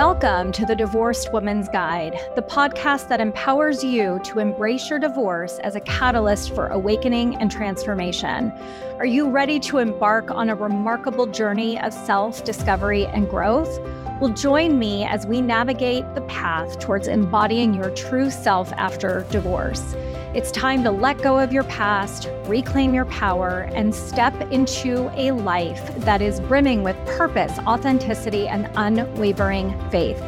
Welcome to the Divorced Woman's Guide, the podcast that empowers you to embrace your divorce as a catalyst for awakening and transformation. Are you ready to embark on a remarkable journey of self discovery and growth? Well, join me as we navigate the path towards embodying your true self after divorce. It's time to let go of your past, reclaim your power, and step into a life that is brimming with purpose, authenticity, and unwavering faith.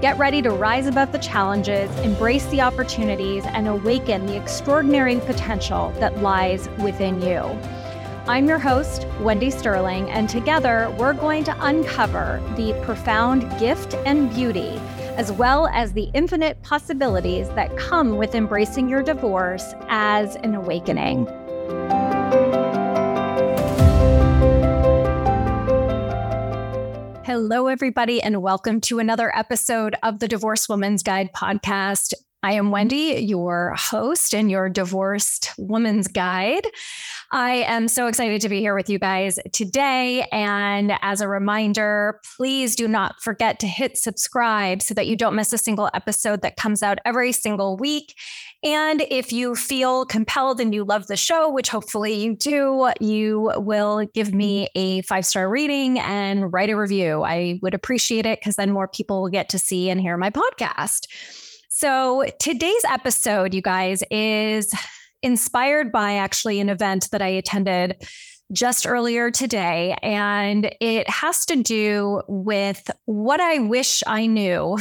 Get ready to rise above the challenges, embrace the opportunities, and awaken the extraordinary potential that lies within you. I'm your host, Wendy Sterling, and together we're going to uncover the profound gift and beauty as well as the infinite possibilities that come with embracing your divorce as an awakening. Hello, everybody, and welcome to another episode of the Divorce Woman's Guide podcast. I am Wendy, your host and your divorced woman's guide. I am so excited to be here with you guys today. And as a reminder, please do not forget to hit subscribe so that you don't miss a single episode that comes out every single week. And if you feel compelled and you love the show, which hopefully you do, you will give me a five star rating and write a review. I would appreciate it because then more people will get to see and hear my podcast. So today's episode, you guys, is inspired by actually an event that I attended just earlier today. And it has to do with what I wish I knew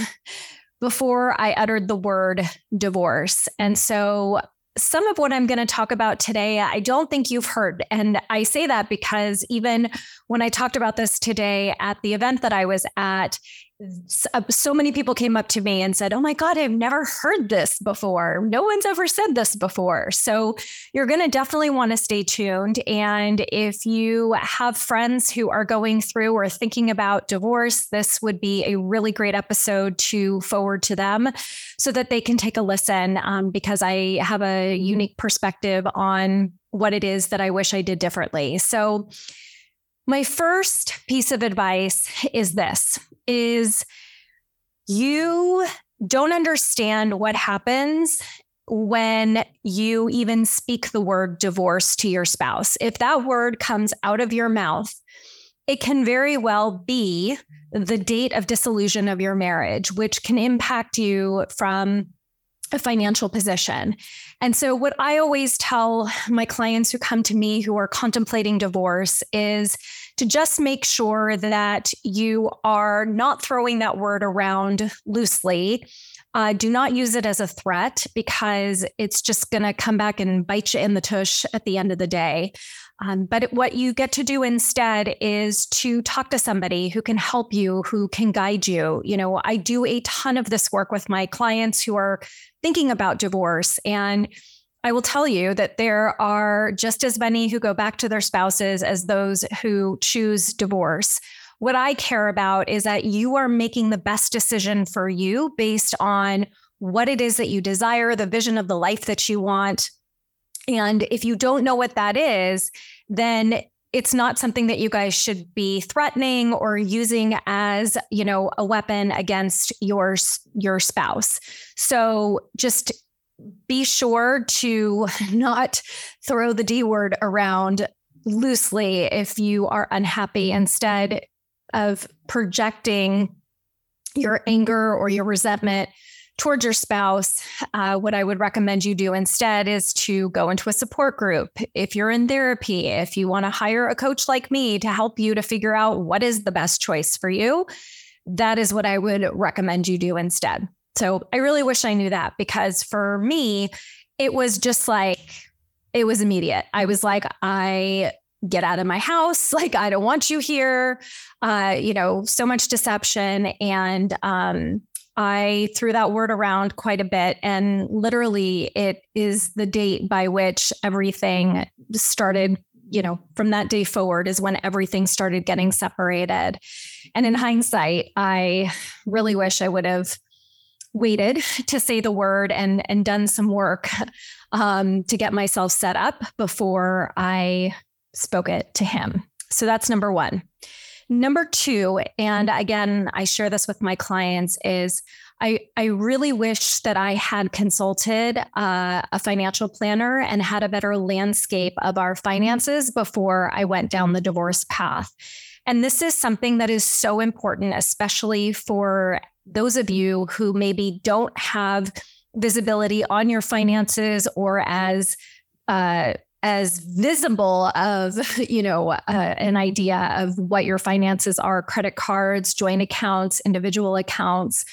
before I uttered the word divorce. And so some of what I'm going to talk about today, I don't think you've heard. And I say that because even when I talked about this today at the event that I was at, so many people came up to me and said, Oh my God, I've never heard this before. No one's ever said this before. So you're going to definitely want to stay tuned. And if you have friends who are going through or thinking about divorce, this would be a really great episode to forward to them so that they can take a listen um, because I have a unique perspective on what it is that I wish I did differently. So, my first piece of advice is this is you don't understand what happens when you even speak the word divorce to your spouse. If that word comes out of your mouth, it can very well be the date of dissolution of your marriage, which can impact you from a financial position. And so, what I always tell my clients who come to me who are contemplating divorce is to just make sure that you are not throwing that word around loosely. Uh, do not use it as a threat because it's just going to come back and bite you in the tush at the end of the day. Um, but what you get to do instead is to talk to somebody who can help you, who can guide you. You know, I do a ton of this work with my clients who are thinking about divorce. And I will tell you that there are just as many who go back to their spouses as those who choose divorce. What I care about is that you are making the best decision for you based on what it is that you desire, the vision of the life that you want, and if you don't know what that is, then it's not something that you guys should be threatening or using as, you know, a weapon against your your spouse. So just be sure to not throw the D word around loosely if you are unhappy instead of projecting your anger or your resentment towards your spouse, uh, what I would recommend you do instead is to go into a support group. If you're in therapy, if you want to hire a coach like me to help you to figure out what is the best choice for you, that is what I would recommend you do instead. So I really wish I knew that because for me, it was just like, it was immediate. I was like, I get out of my house. Like, I don't want you here. Uh, you know, so much deception. And um, I threw that word around quite a bit. And literally, it is the date by which everything started, you know, from that day forward is when everything started getting separated. And in hindsight, I really wish I would have waited to say the word and and done some work um, to get myself set up before I spoke it to him. So that's number one. Number two, and again, I share this with my clients, is I, I really wish that I had consulted uh, a financial planner and had a better landscape of our finances before I went down the divorce path. And this is something that is so important, especially for those of you who maybe don't have visibility on your finances or as uh, as visible of you know uh, an idea of what your finances are credit cards joint accounts individual accounts.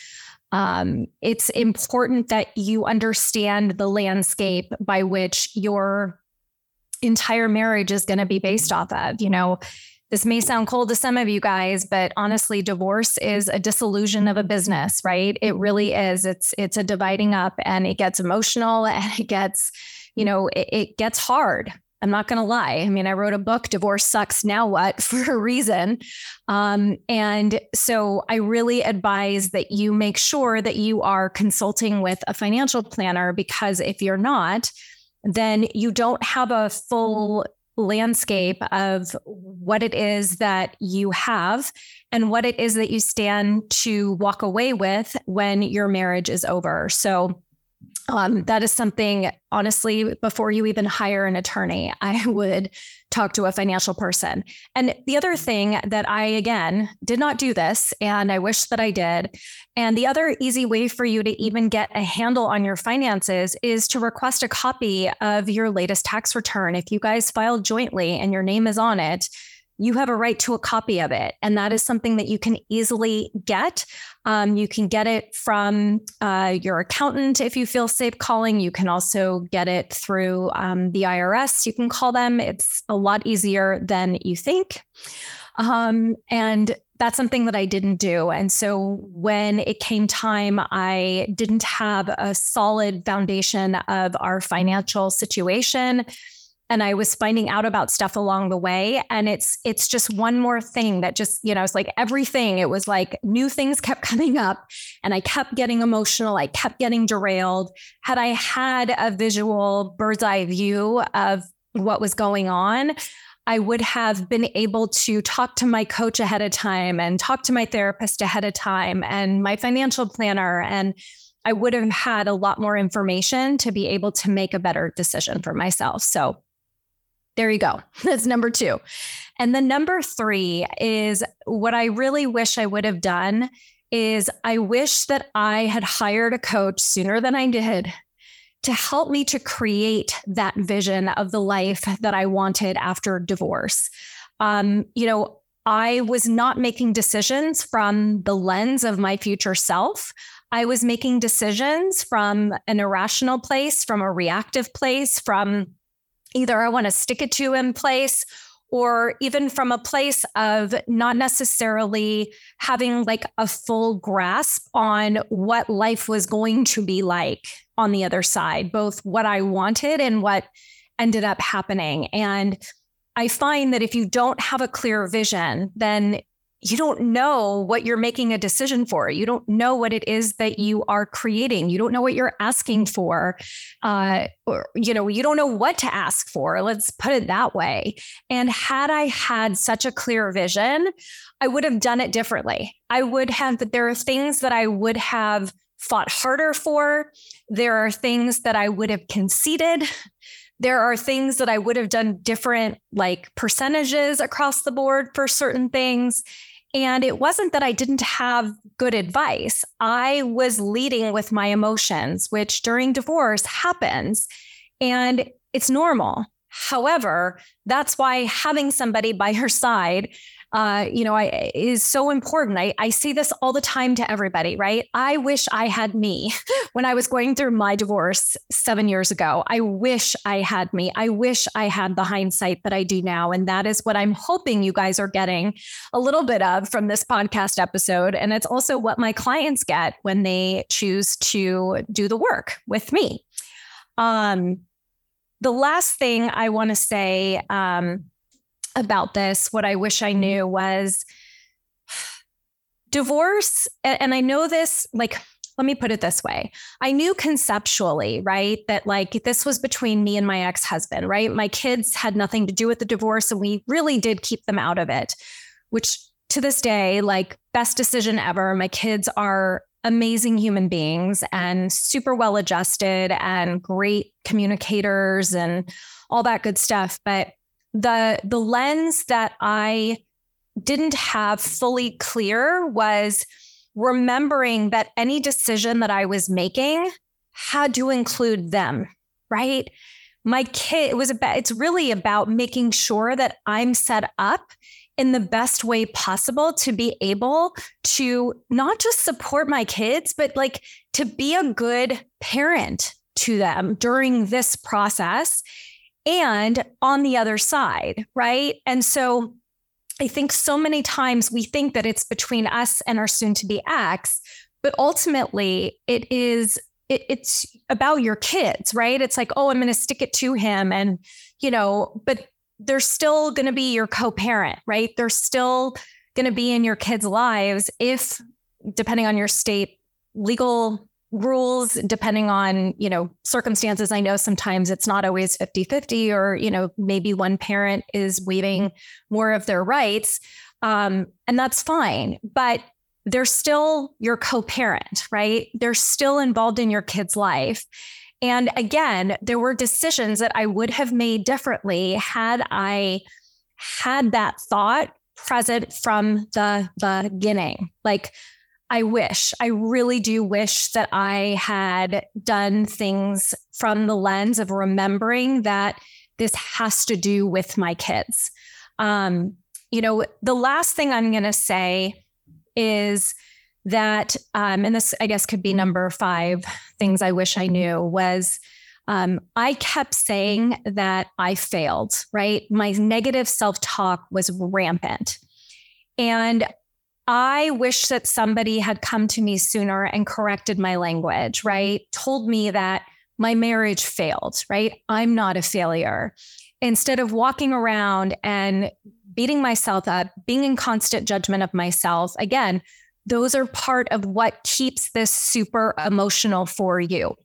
Um, it's important that you understand the landscape by which your entire marriage is going to be based off of you know. This may sound cold to some of you guys but honestly divorce is a dissolution of a business right? It really is. It's it's a dividing up and it gets emotional and it gets you know, it, it gets hard. I'm not going to lie. I mean, I wrote a book, Divorce Sucks Now What, for a reason. Um, and so I really advise that you make sure that you are consulting with a financial planner because if you're not, then you don't have a full landscape of what it is that you have and what it is that you stand to walk away with when your marriage is over. So, um, that is something, honestly, before you even hire an attorney, I would talk to a financial person. And the other thing that I, again, did not do this, and I wish that I did. And the other easy way for you to even get a handle on your finances is to request a copy of your latest tax return. If you guys filed jointly and your name is on it, you have a right to a copy of it. And that is something that you can easily get. Um, you can get it from uh, your accountant if you feel safe calling. You can also get it through um, the IRS. You can call them, it's a lot easier than you think. Um, and that's something that I didn't do. And so when it came time, I didn't have a solid foundation of our financial situation and I was finding out about stuff along the way. And it's it's just one more thing that just, you know, it's like everything. It was like new things kept coming up and I kept getting emotional. I kept getting derailed. Had I had a visual bird's eye view of what was going on, I would have been able to talk to my coach ahead of time and talk to my therapist ahead of time and my financial planner and I would have had a lot more information to be able to make a better decision for myself. So there you go. That's number two. And the number three is what I really wish I would have done is I wish that I had hired a coach sooner than I did to help me to create that vision of the life that I wanted after divorce. Um, you know, I was not making decisions from the lens of my future self. I was making decisions from an irrational place, from a reactive place, from either I want to stick it to in place or even from a place of not necessarily having like a full grasp on what life was going to be like on the other side, both what I wanted and what ended up happening. And I find that if you don't have a clear vision, then you don't know what you're making a decision for. You don't know what it is that you are creating. You don't know what you're asking for. Uh, or, you know, you don't know what to ask for. Let's put it that way. And had I had such a clear vision, I would have done it differently. I would have, but there are things that I would have fought harder for. There are things that I would have conceded there are things that I would have done different, like percentages across the board for certain things. And it wasn't that I didn't have good advice. I was leading with my emotions, which during divorce happens and it's normal. However, that's why having somebody by her side uh, you know, I, is so important. I, I see this all the time to everybody, right? I wish I had me when I was going through my divorce seven years ago. I wish I had me. I wish I had the hindsight that I do now. And that is what I'm hoping you guys are getting a little bit of from this podcast episode. And it's also what my clients get when they choose to do the work with me. Um, the last thing I want to say, um, about this, what I wish I knew was divorce. And I know this, like, let me put it this way I knew conceptually, right, that like this was between me and my ex husband, right? My kids had nothing to do with the divorce, and we really did keep them out of it, which to this day, like best decision ever. My kids are amazing human beings and super well adjusted and great communicators and all that good stuff. But the the lens that I didn't have fully clear was remembering that any decision that I was making had to include them, right? My kid, it was about, it's really about making sure that I'm set up in the best way possible to be able to not just support my kids, but like to be a good parent to them during this process and on the other side, right? And so I think so many times we think that it's between us and our soon to be ex, but ultimately it is it, it's about your kids, right? It's like, oh, I'm going to stick it to him and you know, but they're still going to be your co-parent, right? They're still going to be in your kids' lives if depending on your state legal rules depending on you know circumstances. I know sometimes it's not always 50-50 or you know maybe one parent is waiving more of their rights um, and that's fine. But they're still your co-parent right? They're still involved in your kid's life. And again there were decisions that i would have made differently had i had that thought present from the beginning. Like I wish, I really do wish that I had done things from the lens of remembering that this has to do with my kids. Um, you know, the last thing I'm going to say is that, um, and this I guess could be number five things I wish I knew was um, I kept saying that I failed, right? My negative self talk was rampant. And I wish that somebody had come to me sooner and corrected my language, right? Told me that my marriage failed, right? I'm not a failure. Instead of walking around and beating myself up, being in constant judgment of myself, again, those are part of what keeps this super emotional for you.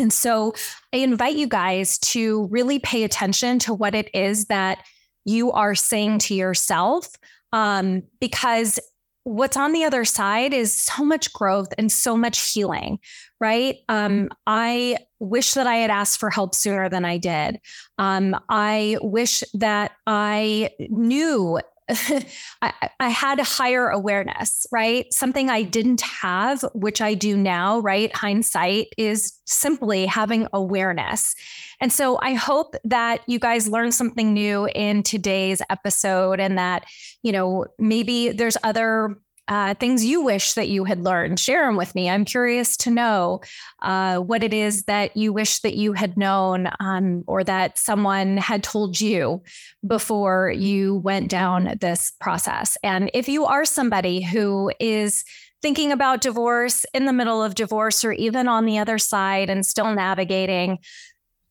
And so I invite you guys to really pay attention to what it is that you are saying to yourself um, because what's on the other side is so much growth and so much healing, right? Um, I wish that I had asked for help sooner than I did. Um, I wish that I knew I, I, had a higher awareness, right? Something I didn't have, which I do now, right? Hindsight is simply having awareness. And so I hope that you guys learned something new in today's episode and that, you know, maybe there's other uh, things you wish that you had learned. Share them with me. I'm curious to know uh, what it is that you wish that you had known um, or that someone had told you before you went down this process. And if you are somebody who is thinking about divorce in the middle of divorce or even on the other side and still navigating,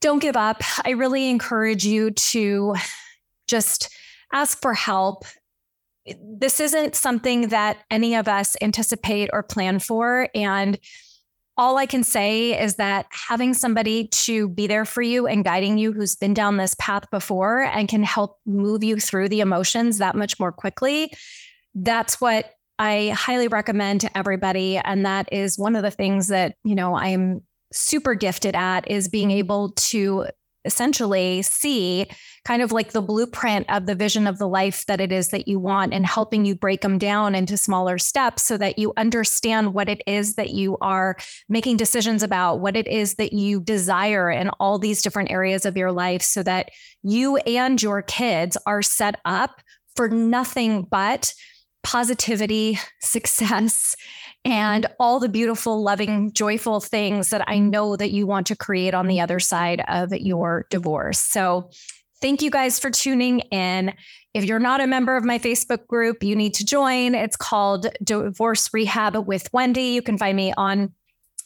don't give up. I really encourage you to just ask for help this isn't something that any of us anticipate or plan for. And all I can say is that having somebody to be there for you and guiding you who's been down this path before and can help move you through the emotions that much more quickly, that's what I highly recommend to everybody. And that is one of the things that, you know, I'm super gifted at is being able to essentially see kind of like the blueprint of the vision of the life that it is that you want and helping you break them down into smaller steps so that you understand what it is that you are making decisions about, what it is that you desire in all these different areas of your life so that you and your kids are set up for nothing but positivity, success, and all the beautiful, loving, joyful things that I know that you want to create on the other side of your divorce. So, thank you guys for tuning in. If you're not a member of my Facebook group, you need to join. It's called Divorce Rehab with Wendy. You can find me on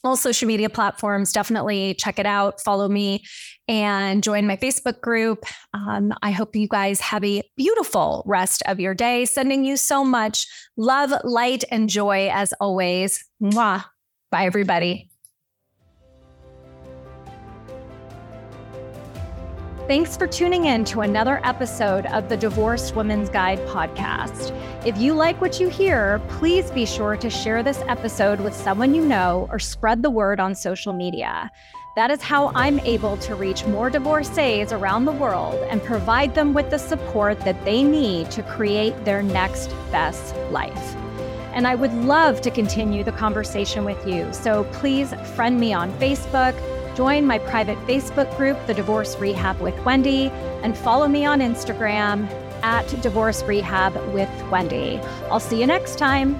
all social media platforms. Definitely check it out, follow me, and join my Facebook group. Um, I hope you guys have a beautiful rest of your day. Sending you so much love, light, and joy as always. Mwah. Bye, everybody. Thanks for tuning in to another episode of the Divorced Women's Guide podcast. If you like what you hear, please be sure to share this episode with someone you know or spread the word on social media. That is how I'm able to reach more divorcees around the world and provide them with the support that they need to create their next best life. And I would love to continue the conversation with you. So please friend me on Facebook Join my private Facebook group, The Divorce Rehab with Wendy, and follow me on Instagram at Divorce Rehab with Wendy. I'll see you next time.